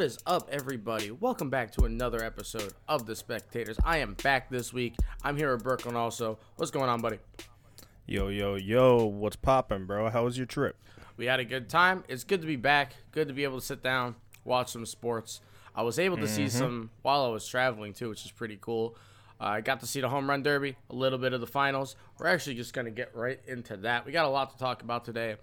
What is up, everybody? Welcome back to another episode of The Spectators. I am back this week. I'm here with Brooklyn also. What's going on, buddy? Yo, yo, yo, what's poppin', bro? How was your trip? We had a good time. It's good to be back. Good to be able to sit down, watch some sports. I was able to see some while I was traveling too, which is pretty cool. Uh, I got to see the home run derby, a little bit of the finals. We're actually just going to get right into that. We got a lot to talk about today.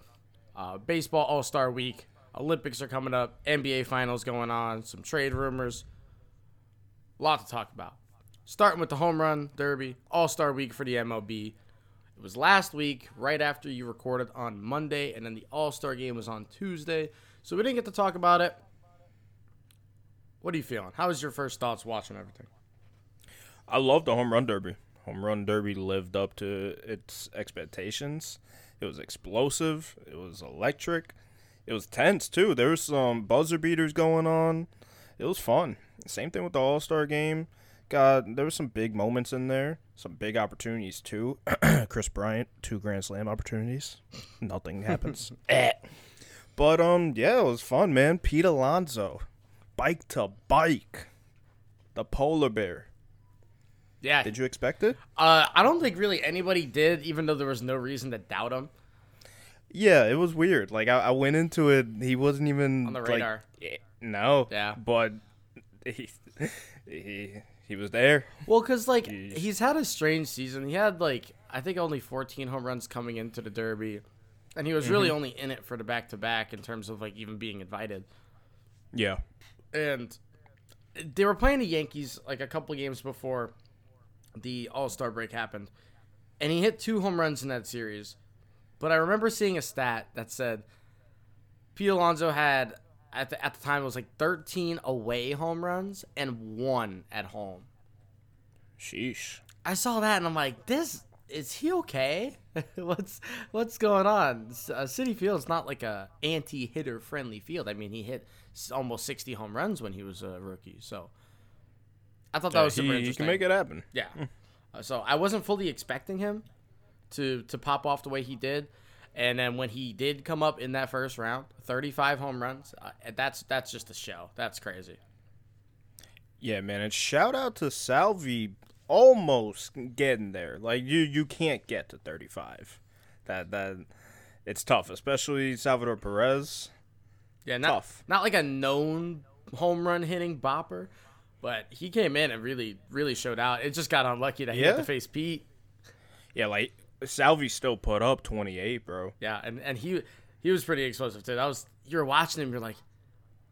Uh, baseball All Star Week, Olympics are coming up, NBA finals going on, some trade rumors. A lot to talk about. Starting with the home run derby, All Star Week for the MLB. It was last week, right after you recorded on Monday, and then the All Star game was on Tuesday. So we didn't get to talk about it. What are you feeling? How was your first thoughts watching everything? I love the home run derby. Home run derby lived up to its expectations. It was explosive. It was electric. It was tense too. There was some buzzer beaters going on. It was fun. Same thing with the All Star game. God, there was some big moments in there. Some big opportunities too. Kris Bryant, two Grand Slam opportunities. Nothing happens. Eh. But um, yeah, it was fun, man. Pete Alonso, bike to bike, the polar bear. Yeah. Did you expect it? Uh, I don't think really anybody did, even though there was no reason to doubt him. Yeah, it was weird. Like I, I went into it, he wasn't even On the radar. eh, no. Yeah. But he he he was there. Well, because, like, Jeez. he's had a strange season. He had, like, I think only 14 home runs coming into the Derby. And he was really only in it for the back to back in terms of, like, even being invited. Yeah. and they were playing the Yankees like a couple games before the All Star break happened, and he hit two home runs in that series. But I remember seeing a stat that said Pete Alonso had at the at the time it was like 13 away home runs and one at home. Sheesh. I saw that and I'm like, this is he okay? what's what's going on? Uh, Citi Field's not like a anti-hitter friendly field. I mean, he hit almost 60 home runs when he was a rookie. So I thought that Yeah, was super he, he interesting. can make it happen. Yeah. Uh, so I wasn't fully expecting him to to pop off the way he did. And then when he did come up in that first round, 35 home runs, uh, that's that's just a show. That's crazy. Yeah, man. And shout out to Salvi almost getting there. Like you you can't get to 35. That that it's tough, especially Salvador Perez. Yeah, not, Tough. not like a known home run hitting bopper, but he came in and really, really showed out. It just got unlucky that he had to face Pete. Yeah, like Salvi still put up 28, bro. Yeah, and, and he he was pretty explosive too. That was you're watching him, you're like,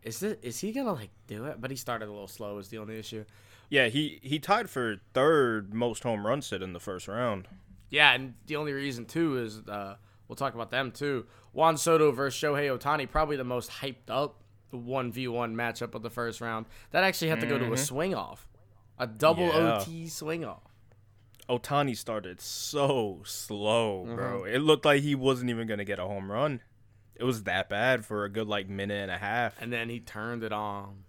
is this is he gonna like do it? But he started a little slow. Was the only issue. Yeah, he he tied for third most home runs hit in the first round. Yeah, and the only reason too is uh, we'll talk about them too. Juan Soto versus Shohei Ohtani, probably the most hyped up one v one matchup of the first round. That actually had to go to a swing off, a double Yeah. OT swing off. Ohtani started so slow, bro. Uh-huh. It looked like he wasn't even gonna get a home run. It was that bad for a good like minute and a half. And then he turned it on.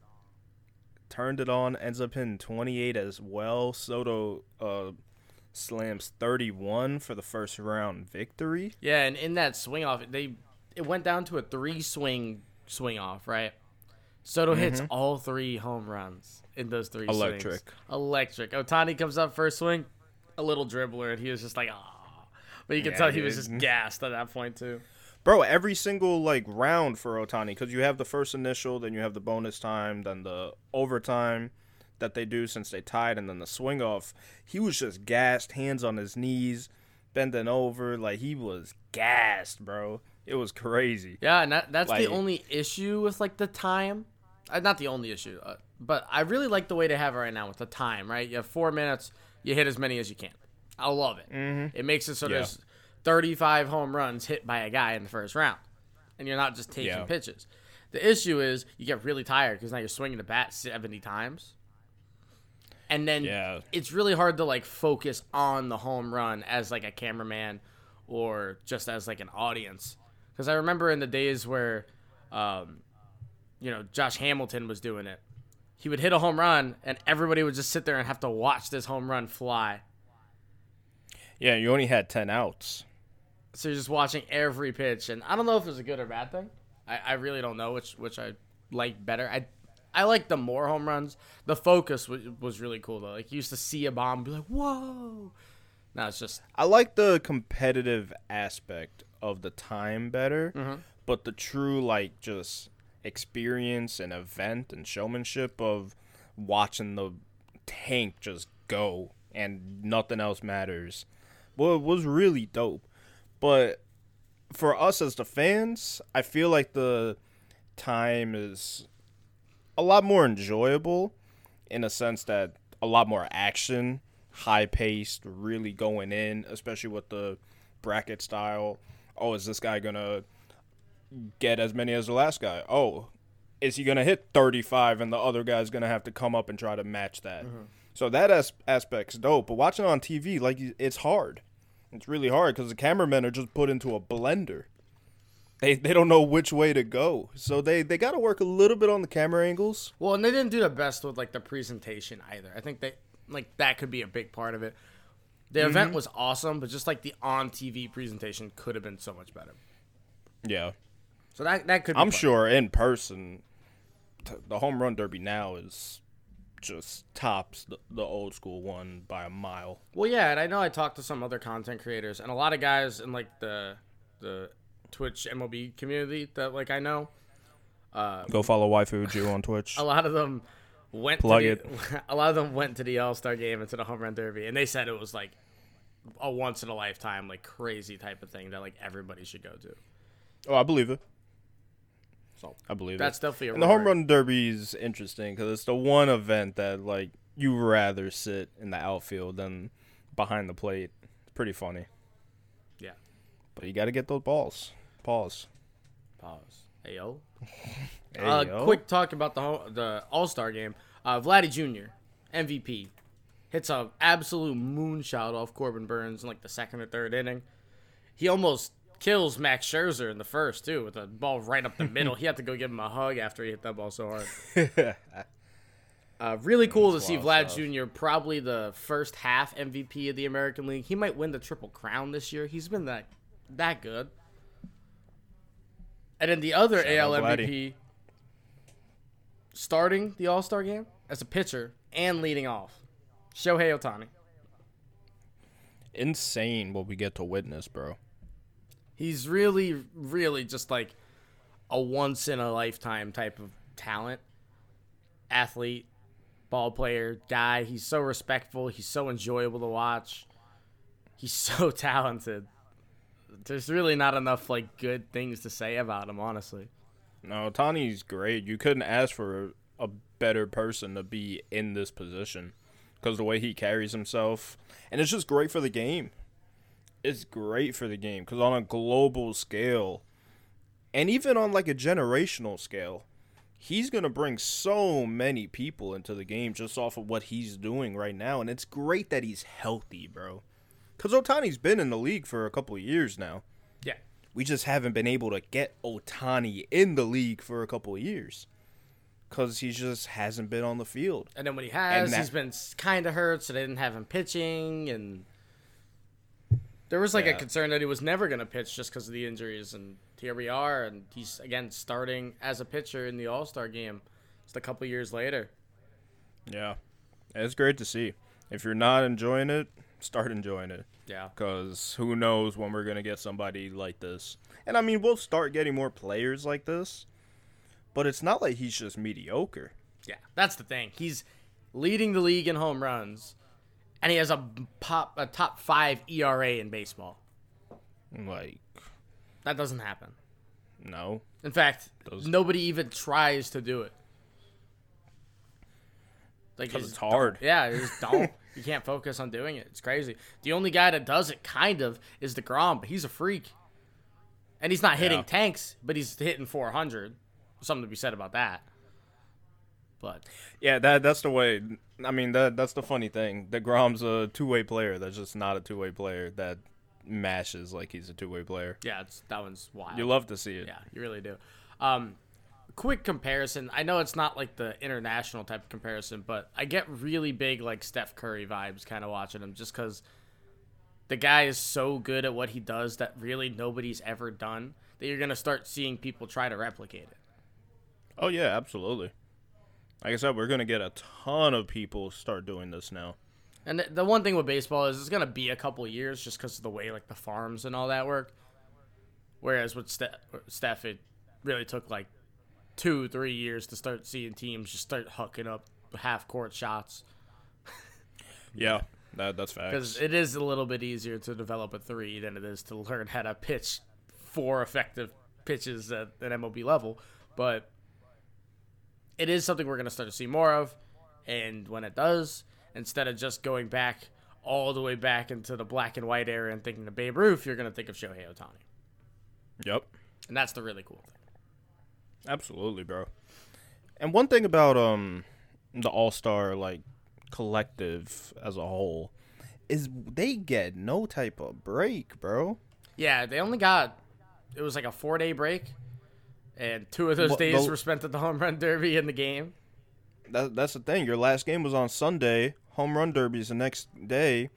Turned it on, ends up hitting 28 as well. Soto uh, slams 31 for the first round victory. Yeah, and in that swing off, they it went down to a three swing swing off, right? Soto hits all three home runs in those three swings. Electric. Electric. Ohtani comes up first swing, a little dribbler, and he was just like, ah. But you can Yeah, tell he was just gassed at that point too. Bro, every single like round for Ohtani because you have the first initial, then you have the bonus time, then the overtime that they do since they tied, and then the swing off. He was just gassed, hands on his knees, bending over, like he was gassed, bro. It was crazy. Yeah, and that, that's the only issue with like the time. Uh, not the only issue, uh, but I really like the way they have it right now with the time. Right, you have four minutes, you hit as many as you can. I love it. Mm-hmm. It makes it so Yeah. there's 35 home runs hit by a guy in the first round, and you're not just taking Yeah. pitches. The issue is you get really tired because now you're swinging the bat 70 times, and then Yeah. it's really hard to like focus on the home run as like a cameraman or just as like an audience because i remember in the days where um, you know josh hamilton was doing it he would hit a home run and everybody would just sit there and have to watch this home run fly Yeah, you only had 10 outs. so you're just watching every pitch and i don't know if it was a good or bad thing i, I really don't know which which i like better i I like the more home runs. The focus was, was really cool though. Like you used to see a bomb, be like, "Whoa!" Now it's just I like the competitive aspect of the time better, Mm-hmm. but the true like just experience and event and showmanship of watching the tank just go and nothing else matters. Well, it was really dope. But for us as the fans, I feel like the time is a lot more enjoyable in a sense that a lot more action, high paced, really going in, especially with the bracket style. Oh, is this guy gonna get as many as the last guy? Oh, is he gonna hit 35 and the other guy's gonna have to come up and try to match that? So that as- aspect's dope. But watching on TV, like it's hard. It's really hard because the cameramen are just put into a blender. They they don't know which way to go, so they they got to work a little bit on the camera angles. well, and they didn't do the best with like the presentation either. I think they like that could be a big part of it. The Mm-hmm. event was awesome, but just like the on TV presentation could have been so much better. Yeah, So that that could. Be I'm fun. sure in person, t- the home run derby now is just tops the, the old school one by a mile. Well, yeah, and I know I talked to some other content creators and a lot of guys in like the the Twitch MLB community that like I know. Uh, go follow Waifu Jew on Twitch. A lot of them went Plug to the, a lot of them went to the All Star game and to the home run derby, and they said it was like a once in a lifetime, like crazy type of thing that like everybody should go to. Oh, I believe it. So I believe that's it. definitely a And the home run derby is interesting because it's the one event that like you rather sit in the outfield than behind the plate. It's pretty funny, Yeah. but you got to get those balls. Pause. Pause. Hey yo. Hey, uh, yo. quick talk about the ho- the All Star game. Uh, Vladdy Jr. MVP hits a absolute moonshot off Corbin Burnes in like the second or third inning. He almost kills Max Scherzer in the first too with a ball right up the middle. he had to go give him a hug after he hit that ball so hard. Uh, really cool to see Vlad stuff. Jr. probably the first half MVP of the American League. He might win the Triple Crown this year. He's been that that good. And then the other Shout AL. MVP starting the All Star game as a pitcher and leading off. Shohei Ohtani. Insane what we get to witness, bro. He's really, really just like a once in a lifetime type of talent, athlete, ball player, guy. He's so respectful. He's so enjoyable to watch. He's so talented. There's really not enough like good things to say about him, honestly. No, Tani's great. You couldn't ask for a better person to be in this position because the way he carries himself, and it's just great for the game. It's great for the game because on a global scale, and even on like a generational scale, he's gonna bring so many people into the game just off of what he's doing right now, and it's great that he's healthy, bro. Because Ohtani's been in the league for a couple of years now. Yeah. We just haven't been able to get Ohtani in the league for a couple of years because he just hasn't been on the field. And then when he has, that- he's been kind of hurt, so they didn't have him pitching, and there was like a concern that he was never going to pitch just because of the injuries. And here we are, and he's again starting as a pitcher in the All Star game. Just a couple years later. Yeah, it's great to see. If you're not enjoying it, start enjoying it Yeah. because who knows when we're gonna get somebody like this. And I mean, we'll start getting more players like this, but it's not like he's just mediocre. Yeah, that's the thing. He's leading the league in home runs, and he has a pop a top five ERA in baseball. Like, That doesn't happen. no, In fact, Those- nobody even tries to do it. Like because it's hard. Yeah, you just don't. you can't focus on doing it. It's crazy. The only guy that does it, kind of, is the deGrom, but he's a freak, and he's not hitting Yeah. tanks, but he's hitting 400. Something to be said about that. But Yeah, that that's the way. I mean, that that's the funny thing. That deGrom's a two way player. That's just not a two way player that mashes like he's a two way player. yeah, it's, that one's wild. You love to see it. Yeah, you really do. Um, quick comparison. I know it's not like the international type of comparison, but I get really big like Steph Curry vibes kind of watching him just because the guy is so good at what he does that really nobody's ever done that you're gonna start seeing people try to replicate it. Oh yeah, absolutely. Like I said, we're gonna get a ton of people start doing this now. And the, one thing with baseball is it's gonna be a couple years just because of the way like the farms and all that work. Whereas with Ste- Steph, it really took like two, three years to start seeing teams just start hooking up half court shots Yeah, that that's facts. because it is a little bit easier to develop a three than it is to learn how to pitch four effective pitches at an MLB level. But it is something we're going to start to see more of. And when it does, instead of just going back all the way back into the black and white era and thinking of Babe Ruth, you're going to think of Shohei Ohtani. Yep. And that's the really cool thing. Absolutely, bro. And one thing about um the All Star like collective as a whole is they get no type of break, bro. Yeah, they only got, it was like a four day break. And two of those Well, days the- were spent at the home run derby in the game. That that's the thing. Your last game was on Sunday. Home run derby's the next day.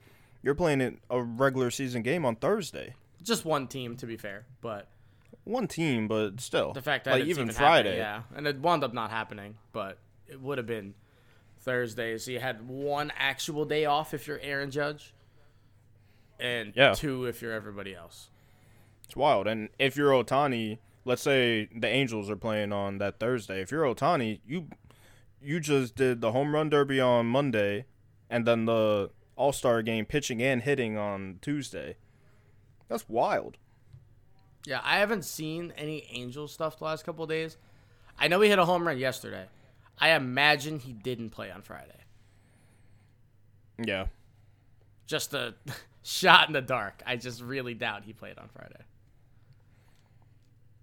You're playing a regular season game on Thursday. Just one team, to be fair. But One team, but still. the fact that like even even Friday. yeah, and it wound up not happening, but it would have been Thursday. So you had one actual day off if you're Aaron Judge, and Yeah. two if you're everybody else. It's wild. And if you're Ohtani, let's say the Angels are playing on that Thursday. If you're Ohtani, you you just did the home run derby on Monday, and then the All Star game pitching and hitting on Tuesday. That's wild. Yeah, I haven't seen any Angel stuff the last couple of days. I know he hit a home run yesterday. I imagine he didn't play on Friday. Yeah. Just a shot in the dark. I just really doubt he played on Friday.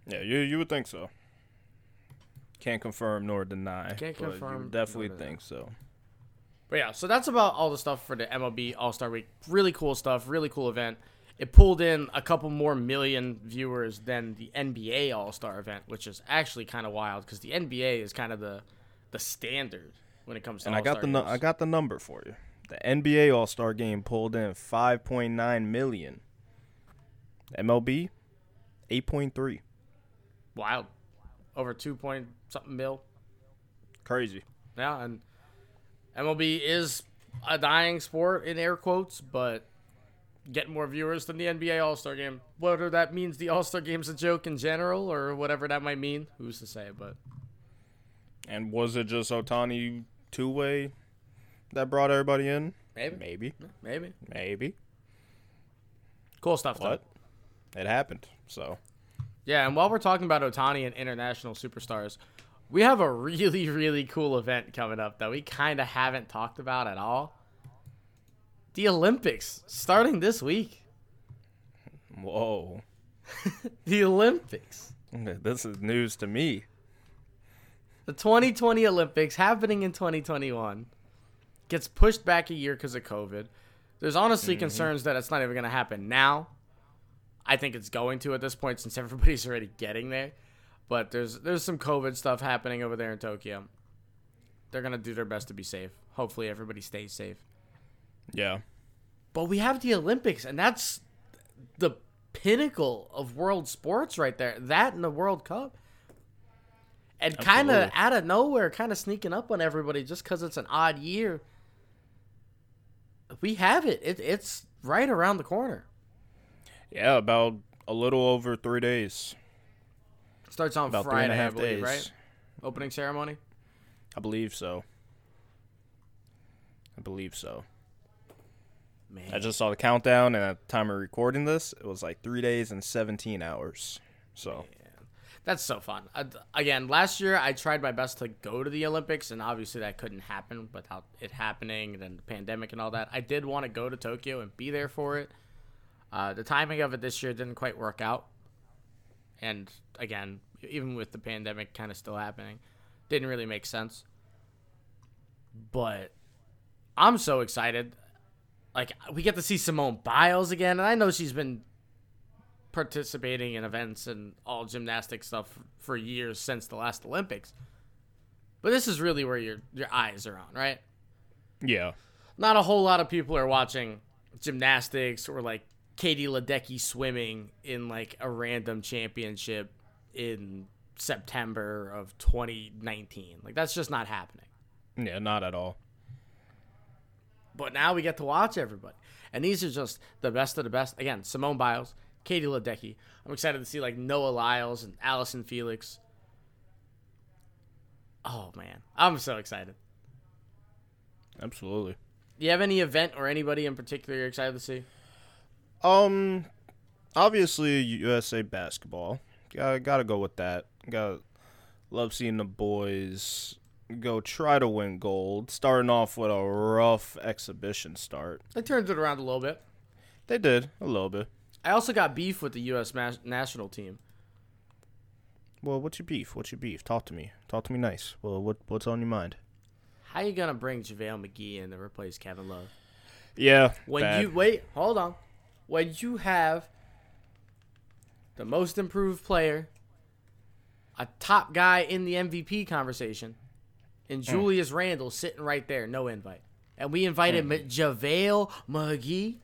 Yeah, you you would think so. Can't confirm nor deny. Can't confirm definitely think so. But yeah, so that's about all the stuff for the MLB All Star Week. Really cool stuff. Really cool event. It pulled in a couple more million viewers than the NBA All Star event, which is actually kind of wild because the NBA is kind of the the standard when it comes to. And I got the nu-. I got the number for you. The NBA All Star Game pulled in 5.9 million. MLB, 8.3. wild over two point something mil. Crazy. Yeah, and MLB is a dying sport in air quotes, but getting more viewers than the NBA All Star Game. Whether that means the All Star Game's a joke in general or whatever that might mean, who's to say? But And was it just Ohtani two way that brought everybody in? maybe, Maybe. maybe Maybe. cool stuff. Though. But it happened. So Yeah, and while we're talking about Ohtani and international superstars, we have a really, really cool event coming up that we kind of haven't talked about at all. The Olympics starting this week. whoa. The Olympics. This is news to me. The 2020 Olympics happening in 2021 gets pushed back a year because of COVID. There's honestly mm-hmm. concerns that it's not even going to happen now. I think it's going to at this point since everybody's already getting there. But there's there's some COVID stuff happening over there in Tokyo. They're going to do their best to be safe. Hopefully everybody stays safe. Yeah. But we have the Olympics and that's the pinnacle of world sports right there. That and the World Cup. And kind of out of nowhere, kind of sneaking up on everybody just because it's an odd year. We have it. it. It's right around the corner. Yeah, about a little over three days. Starts on About Friday, three and a half I believe, days. right? Opening ceremony. I believe so. I believe so. Man, I just saw the countdown, and at the time of recording this, it was like three days and 17 hours. So, that's so fun. Uh, again, last year I tried my best to go to the Olympics, and obviously that couldn't happen without it happening and then the pandemic and all that. I did want to go to Tokyo and be there for it. Uh, the timing of it this year didn't quite work out, and again, even with the pandemic kind of still happening, didn't really make sense. But I'm so excited. Like we get to see Simone Biles again, and I know she's been participating in events and all gymnastic stuff for years since the last Olympics. But this is really where your your eyes are on, right? yeah. Not a whole lot of people are watching gymnastics or like Katie Ledecky swimming in like a random championship in September of 2019. Like that's just not happening. Yeah, not at all. But now we get to watch everybody. And these are just the best of the best. Again, Simone Biles, Katie Ledecky. I'm excited to see like Noah Lyles and Allyson Felix. Oh man, I'm so excited. Absolutely. Do you have any event or anybody in particular you're excited to see? Um, obviously USA basketball. Got gotta go with that. Got love seeing the boys go try to win gold. Starting off with a rough exhibition start. They turned it around a little bit. They did a little bit. I also got beef with the U.S. mas- national team. Well, what's your beef? What's your beef? Talk to me. Talk to me nice. Well, what what's on your mind? How you gonna bring JaVale McGee in to replace Kevin Love? Yeah. When bad. you wait, hold on. When you have the most improved player, a top guy in the MVP conversation, and Julius Randle sitting right there, no invite, and we invited mm. JaVale McGee.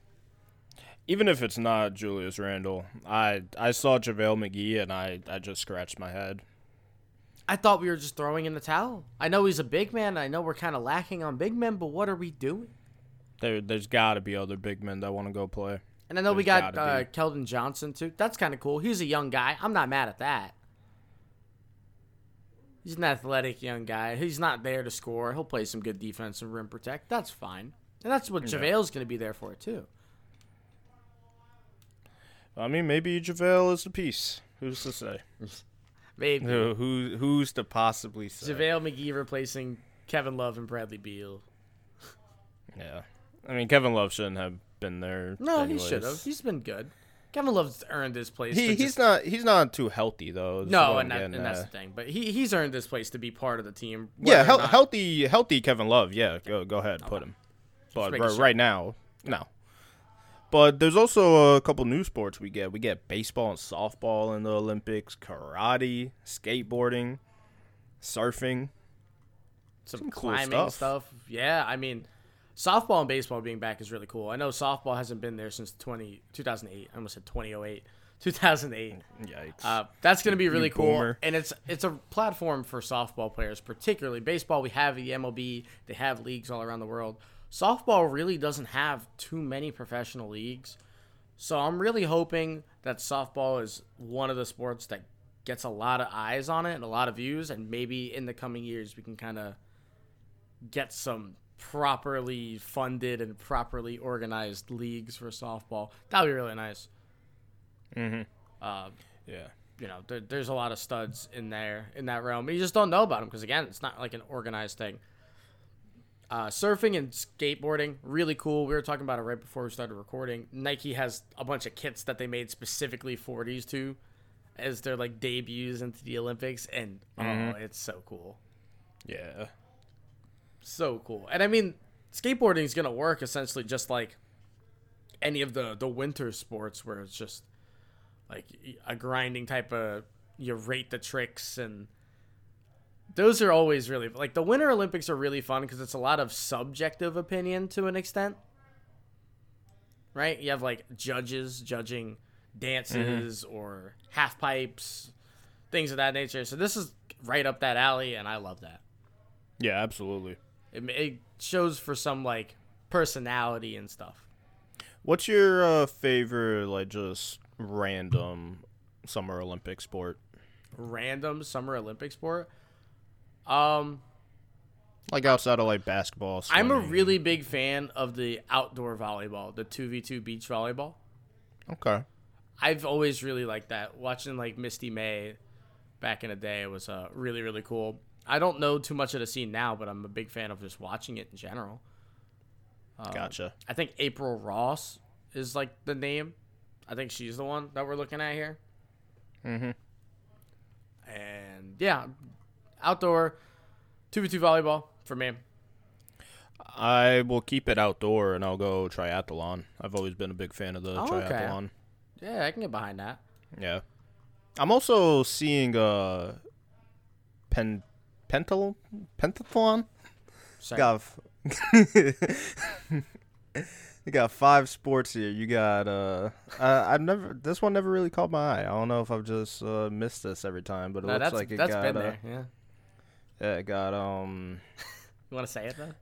Even if it's not Julius Randle, I I saw JaVale McGee and I, I just scratched my head. I thought we were just throwing in the towel. I know he's a big man. I know we're kind of lacking on big men, but what are we doing? There, there's got to be other big men that want to go play. And I know there's we got uh, Keldon Johnson too. That's kind of cool. He's a young guy. I'm not mad at that. He's an athletic young guy. He's not there to score. He'll play some good defense and rim protect. That's fine. And that's what yeah. JaVale's going to be there for too. I mean, maybe JaVale is the piece. Who's to say? maybe. Who, who who's to possibly say? JaVale McGee replacing Kevin Love and Bradley Beal. yeah. I mean, Kevin Love shouldn't have been there. No, anyways. he should have. He's been good. Kevin Love's earned his place. He, he's just... not he's not too healthy though. No, and, that, and that's the thing. But he he's earned this place to be part of the team. Yeah, he- healthy healthy Kevin Love. Yeah, go go ahead, put him. But r- right now, no. But there's also a couple new sports we get. We get baseball and softball in the Olympics, karate, skateboarding, surfing, some, some climbing cool stuff. stuff. Yeah, I mean, softball and baseball being back is really cool. I know softball hasn't been there since 20, 2008. I almost said 2008. 2008. Yikes. Uh, that's going to be really cool. And it's it's a platform for softball players, particularly baseball. We have the MLB. They have leagues all around the world softball really doesn't have too many professional leagues. So I'm really hoping that softball is one of the sports that gets a lot of eyes on it and a lot of views and maybe in the coming years we can kind of get some properly funded and properly organized leagues for softball. That would be really nice. Mhm. Uh, yeah. You know, there, there's a lot of studs in there in that realm. You just don't know about them because again, it's not like an organized thing. Uh, surfing and skateboarding, really cool. We were talking about it right before we started recording. Nike has a bunch of kits that they made specifically for these two as their like debuts into the Olympics, and mm-hmm. oh, it's so cool. Yeah, so cool. And I mean, skateboarding is gonna work essentially just like any of the the winter sports where it's just like a grinding type of you rate the tricks and those are always really like the Winter Olympics are really fun because it's a lot of subjective opinion to an extent. Right? You have like judges judging dances mm-hmm. or half pipes, things of that nature. So this is right up that alley, and I love that. Yeah, absolutely. It, it shows for some like personality and stuff. What's your uh, favorite, like, just random Summer Olympic sport? Random Summer Olympic sport? Um, like outside of like basketball. Swimming. I'm a really big fan of the outdoor volleyball, the two v two beach volleyball. Okay. I've always really liked that. Watching like Misty May back in the day was uh, really really cool. I don't know too much of the scene now, but I'm a big fan of just watching it in general. Um, gotcha. I think April Ross is like the name. I think she's the one that we're looking at here. Mm-hmm. And yeah, outdoor, two v two volleyball for me. I will keep it outdoor and I'll go triathlon. I've always been a big fan of the oh, triathlon. Okay. Yeah, I can get behind that. Yeah. I'm also seeing uh pen pental pentathlon. Sorry. Got f- you got five sports here. You got uh, I, I've never this one never really caught my eye. I don't know if I've just uh, missed this every time, but it no, looks like it that's got been uh, there. Yeah. Yeah, it got um You want to say it though?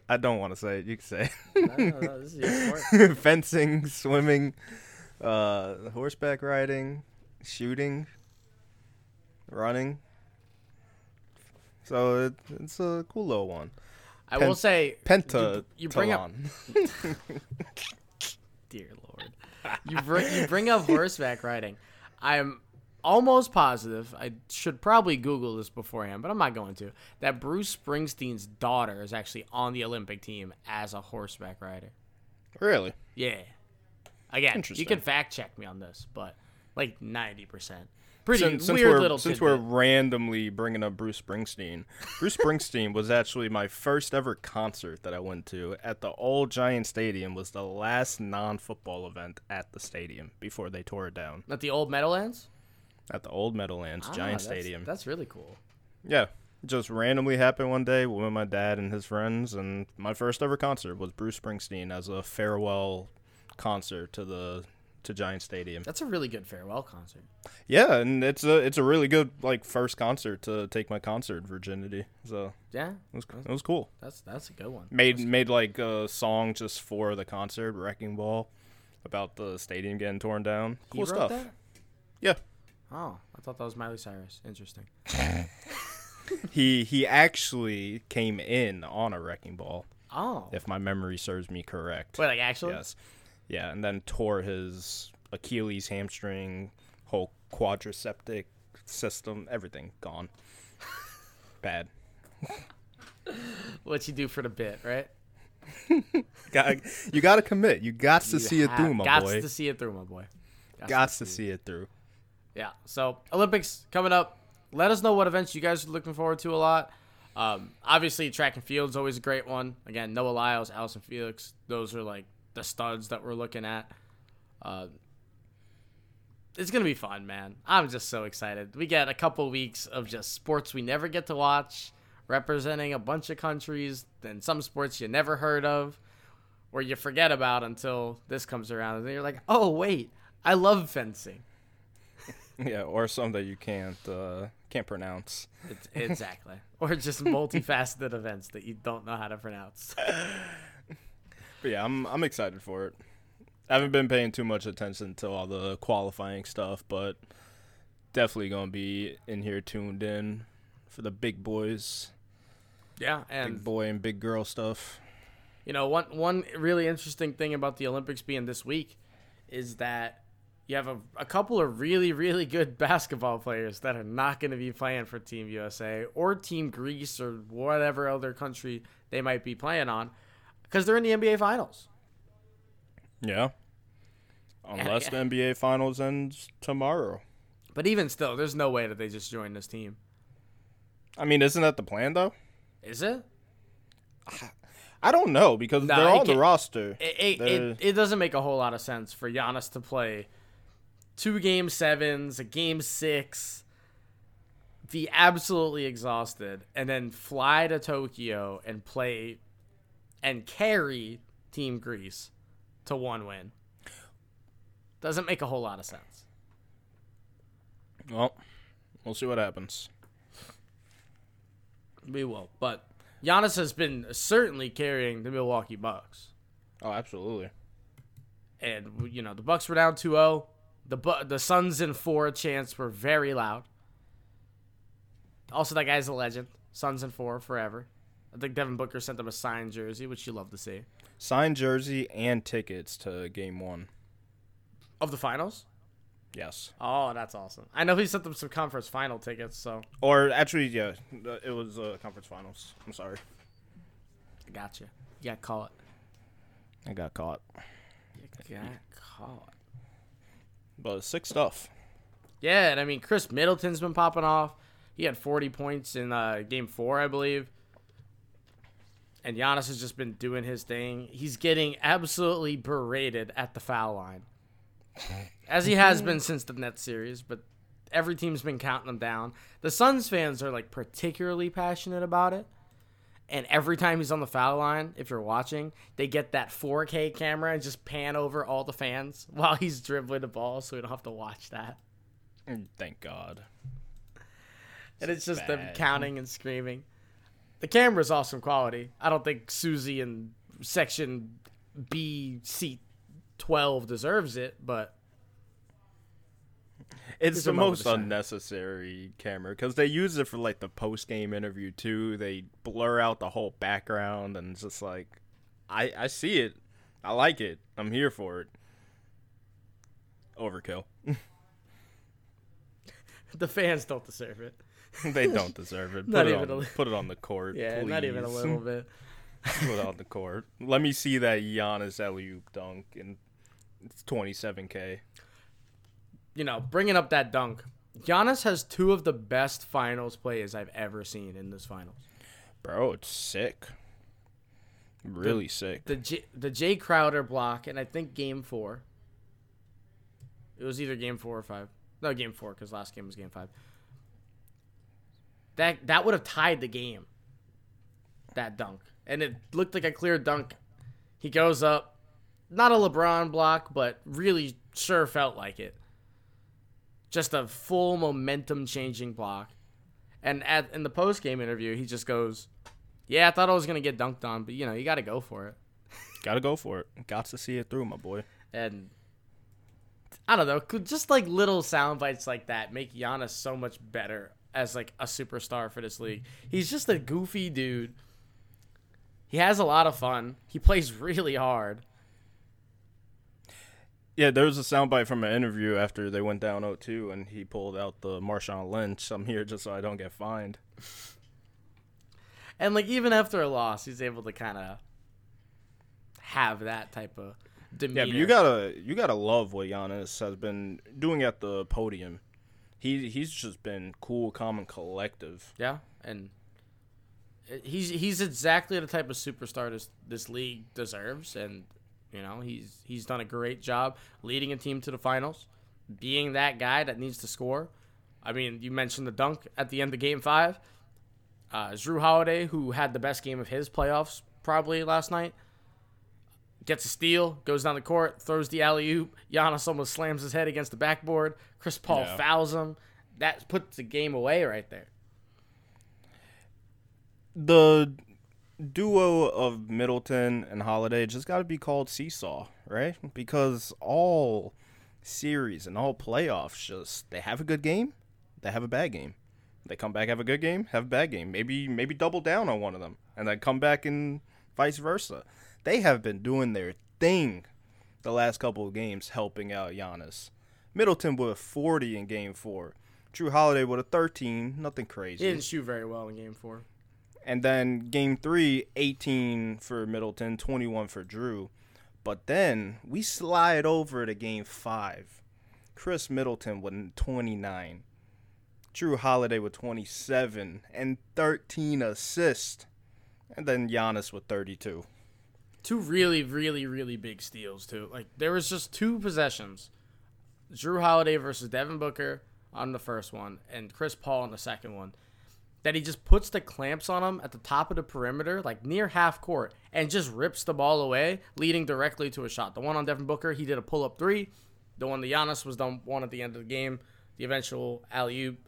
I don't want to say it. You can say No, no, no, this is your sport. it. fencing, swimming, uh, horseback riding, shooting, running. So it, it's a cool little one. I Pen- will say, Penta. You, you bring up, dear lord, you bring you bring up horseback riding. I'm almost positive. I should probably Google this beforehand, but I'm not going to. That Bruce Springsteen's daughter is actually on the Olympic team as a horseback rider. Really? Yeah. Again, you can fact check me on this, but like ninety percent. Pretty since, weird we're, little since tidbit. we're randomly bringing up Bruce Springsteen, Bruce Springsteen was actually my first ever concert that I went to at the old Giant Stadium. Was the last non-football event at the stadium before they tore it down at the old Meadowlands. at the old Meadowlands Ah, Giant that's- Stadium. That's really cool. Yeah, just randomly happened one day with my dad and his friends, and my first ever concert was Bruce Springsteen as a farewell concert to the to Giant Stadium. That's a really good farewell concert. Yeah, and it's a it's a really good like first concert to take my concert virginity. So Yeah, it was it was cool. that's that's a good one. Made made like a song just for the concert, Wrecking Ball, about the stadium getting torn down. He Cool wrote stuff. that? Yeah. Oh, I thought that was Miley Cyrus. Interesting. He he actually came in on a wrecking ball, Oh, if my memory serves me correct. wait, like actually? Yes. Yeah, and then tore his Achilles hamstring, whole quadriceptic system, everything gone. Bad. What you do for the bit, right? Got, you got to commit. You got to You see it through, my gots boy. Got to see it through, my boy. Got to see it through. Yeah. So Olympics coming up. Let us know what events you guys are looking forward to a lot. Um, obviously, track and field is always a great one. Again, Noah Lyles, Allyson Felix. Those are like the studs that we're looking at. Uh, it's gonna be fun, man. I'm just so excited. We get a couple weeks of just sports we never get to watch, representing a bunch of countries, and some sports you never heard of, or you forget about until this comes around, and then you're like, oh wait, I love fencing. Yeah, or some that you can't uh, can't pronounce. It's, exactly. or just multifaceted events that you don't know how to pronounce. But yeah, I'm I'm excited for it. I haven't been paying too much attention to all the qualifying stuff, but definitely gonna be in here tuned in for the big boys, Yeah, and big boy and big girl stuff. you know, one one really interesting thing about the Olympics being this week is that you have a, a couple of really really good basketball players that are not going to be playing for Team USA or Team Greece or whatever other country they might be playing on because they're in the NBA Finals. Yeah. Unless yeah. the NBA Finals ends tomorrow. But even still, there's no way that they just join this team. I mean, isn't that the plan though? Is it? I don't know because No, they're on the roster. It, it, it, it doesn't make a whole lot of sense for Giannis to play two game sevens, a game six, be absolutely exhausted, and then fly to Tokyo and play and carry Team Greece to one win. Doesn't make a whole lot of sense. Well, we'll see what happens. We will. But Giannis has been certainly carrying the Milwaukee Bucks. Oh, absolutely. and you know the Bucks were down 2-0. The Bu- the Suns in four chants were very loud. Also, that guy's a legend. Suns in four forever. I think Devin Booker sent them a signed jersey, which you love to see. Signed jersey and tickets to game one. Of the finals? Yes. Oh, that's awesome. I know he sent them some conference final tickets, so Or actually, yeah, it was uh, conference finals. I'm sorry. I got you. You got caught. I got caught. You got caught. But sick stuff. Yeah, and I mean Khris Middleton's been popping off. He had 40 points in uh, game four, I believe. And Giannis has just been doing his thing. He's getting absolutely berated at the foul line, as he has been since the Nets series. But every team's been counting him down. The Suns fans are like particularly passionate about it. And every time he's on the foul line, if you're watching, they get that 4K camera and just pan over all the fans while he's dribbling the ball, so we don't have to watch that. Mm, Thank God. and it's just them counting and screaming. The camera's awesome quality. I don't think Susie in section B seat 12 deserves it, but It's It's the most unnecessary camera because they use it for like the post game interview too. They blur out the whole background and it's just like, I I see it, I like it, I'm here for it. Overkill. the fans don't deserve it. they don't deserve it. Put, Not it, even on, a li- put it on the court. Yeah, not even a little bit. Put it on the court. Let me see that Giannis alley dunk and it's 27k. You know, bringing up that dunk. Giannis has two of the best finals plays I've ever seen in this finals. Bro, it's sick. Really sick. The J- the Jae Crowder block, and I think game four. It was either game four or five. No, game four because last game was game five. That that would have tied the game. That dunk, and it looked like a clear dunk. He goes up, not a LeBron block, but really sure felt like it. Just a full momentum changing block. And at in the post game interview, he just goes, "Yeah, I thought I was gonna get dunked on, but you know, you got to go for it." Gotta go for it. Got to see it through, my boy. and I don't know, could just like little sound bites like that make Giannis so much better as like a superstar for this league. He's just a goofy dude. He has a lot of fun. He plays really hard. Yeah, there was a soundbite from an interview after they went down 0-2, and he pulled out the Marshawn Lynch. I'm here just so I don't get fined. And like even after a loss, he's able to kind of have that type of demeanor. Yeah, but you gotta you gotta love what Giannis has been doing at the podium. He he's just been cool, calm, and collective. Yeah, and he's he's exactly the type of superstar this this league deserves, and you know he's he's done a great job leading a team to the finals, being that guy that needs to score. I mean, you mentioned the dunk at the end of Game Five. Uh, Jrue Holiday, who had the best game of his playoffs probably last night, gets a steal, goes down the court, throws the alley oop. Giannis almost slams his head against the backboard. Chris Paul Yeah. fouls him. That puts the game away right there. The duo of Middleton and Holiday just got to be called seesaw, right? Because all series and all playoffs just they have a good game, they have a bad game. They come back have a good game, have a bad game. Maybe maybe double down on one of them and then come back and vice versa. They have been doing their thing the last couple of games helping out Giannis. Middleton with 40 in game 4. Jrue Holiday with a 13, nothing crazy. He didn't shoot very well in game four. And then game three, 18 for Middleton, 21 for Jrue. But then we slide over to game five. Khris Middleton with 29. Jrue Holiday with 27 and 13 assists. And then Giannis with 32. Two really, really, really big steals too. Like there was just two possessions. Jrue Holiday versus Devin Booker on the first one, and Chris Paul on the second one. That he just puts the clamps on him at the top of the perimeter, like near half court, and just rips the ball away, leading directly to a shot. The one on Devin Booker, he did a pull up three. The one to Giannis was done one at the end of the game. The eventual alley oop.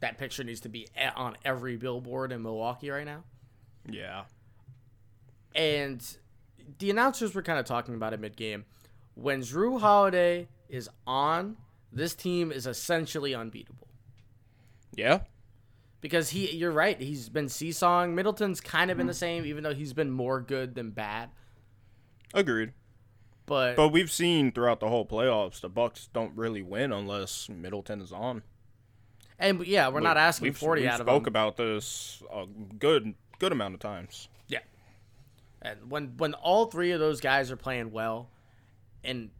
That picture needs to be on every billboard in Milwaukee right now. Yeah. and the announcers were kind of talking about it mid game. When Jrue Holiday is on, this team is essentially unbeatable Yeah. because he. You're right. He's been seesawing. Middleton's kind of been the same, even though he's been more good than bad. Agreed. But, But we've seen throughout the whole playoffs, the Bucks don't really win unless Middleton is on. and yeah, we're not asking we've, forty we've out of spoke about this a good good amount of times. Yeah. And when when all three of those guys are playing well, and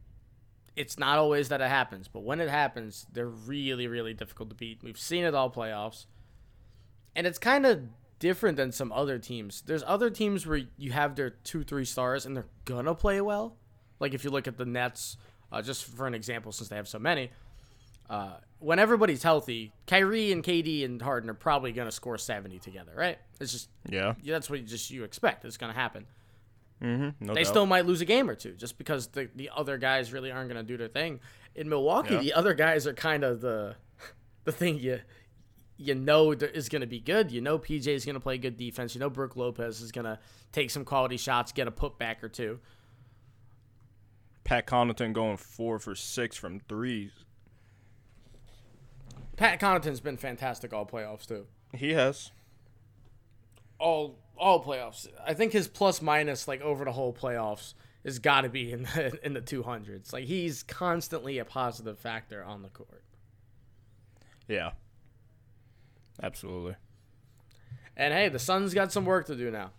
it's not always that it happens, but when it happens, they're really really difficult to beat. We've seen it all playoffs, and it's kind of different than some other teams. There's other teams where you have their two three stars and they're gonna play well. Like if you look at the Nets, uh, just for an example, since they have so many. Uh, when everybody's healthy, Kyrie and KD and Harden are probably gonna score seventy together, right? It's just Yeah. yeah, that's what you just you expect. It's gonna happen. Mm-hmm. No They doubt. still might lose a game or two just because the the other guys really aren't gonna do their thing. In Milwaukee, Yeah. the other guys are kind of the the thing you you know is going to be good. You know PJ is going to play good defense. You know Brook Lopez is going to take some quality shots, get a putback or two. Pat Connaughton going four for six from threes. Pat Connaughton's been fantastic all playoffs too. He has. All all playoffs. I think his plus minus like over the whole playoffs has got to be in the in the 200s. Like he's constantly a positive factor on the court. Yeah. Absolutely. And hey, the Suns got some work to do now.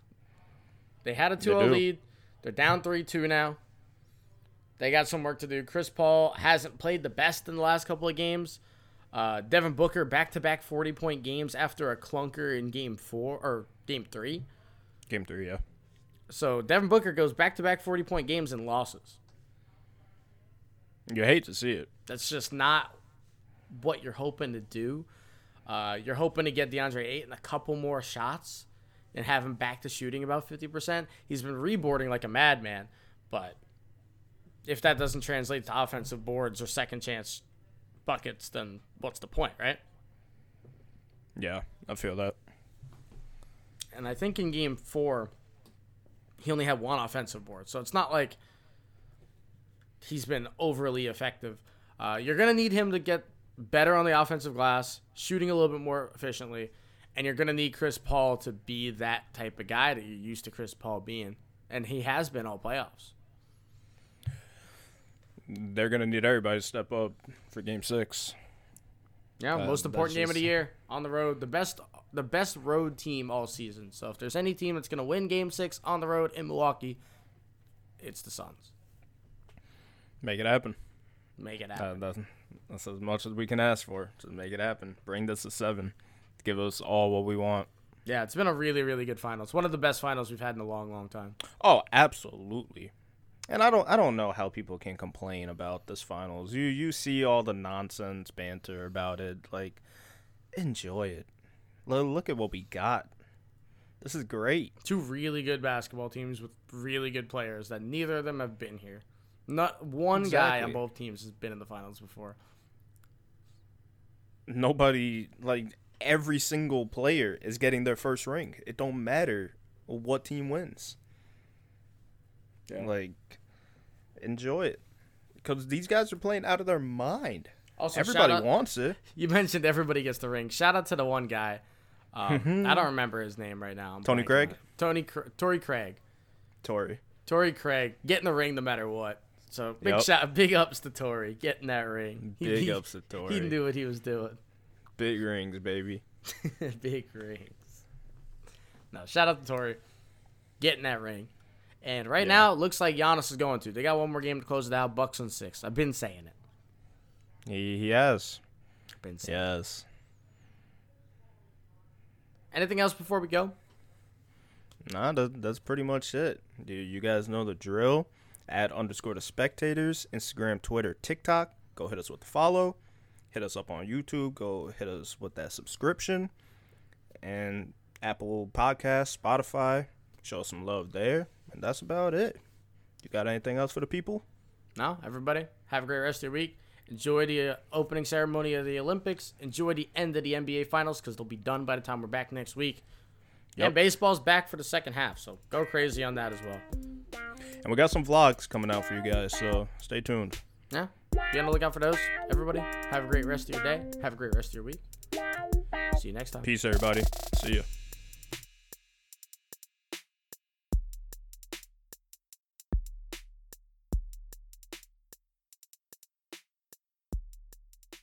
They had a 2 0 do. lead. They're down 3 2 now. They got some work to do. Chris Paul hasn't played the best in the last couple of games. Uh, Devin Booker back to back 40 point games after a clunker in game four or game three. Game three, yeah. So Devin Booker goes back to back 40 point games and losses. You hate to see it. That's just not what you're hoping to do. Uh, you're hoping to get DeAndre Ayton a couple more shots and have him back to shooting about 50%. He's been reboarding like a madman, but if that doesn't translate to offensive boards or second chance buckets, then what's the point, right? Yeah, I feel that. And I think in game four, he only had one offensive board. So it's not like he's been overly effective. Uh, you're going to need him to get better on the offensive glass, shooting a little bit more efficiently. And you're going to need Chris Paul to be that type of guy that you're used to Chris Paul being. And he has been all playoffs. They're gonna need everybody to step up for game six. Yeah, Uh, most important game of the year on the road. The best, the best road team all season. So if there's any team that's going to win Game Six on the road in Milwaukee, it's the Suns. Make it happen. Make it happen. Uh, that's, that's as much as we can ask for. Just make it happen. Bring this to seven. Give us all what we want. Yeah, it's been a really, really good finals. One of the best finals we've had in a long, long time. Oh, absolutely. And I don't I don't know how people can complain about this finals. You you see all the nonsense banter about it. Like enjoy it. Look at what we got. This is great. Two really good basketball teams with really good players that neither of them have been here. Not one guy on both teams has been in the finals before. Nobody like every single player is getting their first ring. It don't matter what team wins. Like enjoy it. Cuz these guys are playing out of their mind. Also, Everybody out- wants it. You mentioned everybody gets the ring. Shout out to the one guy. Um, I don't remember his name right now. I'm Tony Craig? Tony Torrey Craig. Torrey. Torrey Craig getting the ring no matter what. So big Yep. shout, big ups to Torrey getting that ring. Big he, ups to Torrey. He knew what he was doing. Big rings, baby. big rings. No, shout out to Torrey getting that ring. And right Yeah. now, it looks like Giannis is going to. They got one more game to close it out. Bucks on six. I've been saying it. He, he has. Been saying. It. Yes. Anything else before we go? Nah, that, that's pretty much it. You, you guys know the drill. Add underscore to spectators, Instagram, Twitter, TikTok. Go hit us with the follow. Hit us up on YouTube. Go hit us with that subscription. And Apple Podcast, Spotify. Show us some love there. And that's about it. You got anything else for the people? No, everybody, have a great rest of your week. Enjoy the uh, opening ceremony of the Olympics. Enjoy the end of the NBA Finals because they'll be done by the time we're back next week. Yep. And baseball's back for the second half, so go crazy on that as well. And we got some vlogs coming out for you guys, so stay tuned. Yeah, be on the lookout for those. Everybody, have a great rest of your day. Have a great rest of your week. See you next time. Peace, everybody. See ya.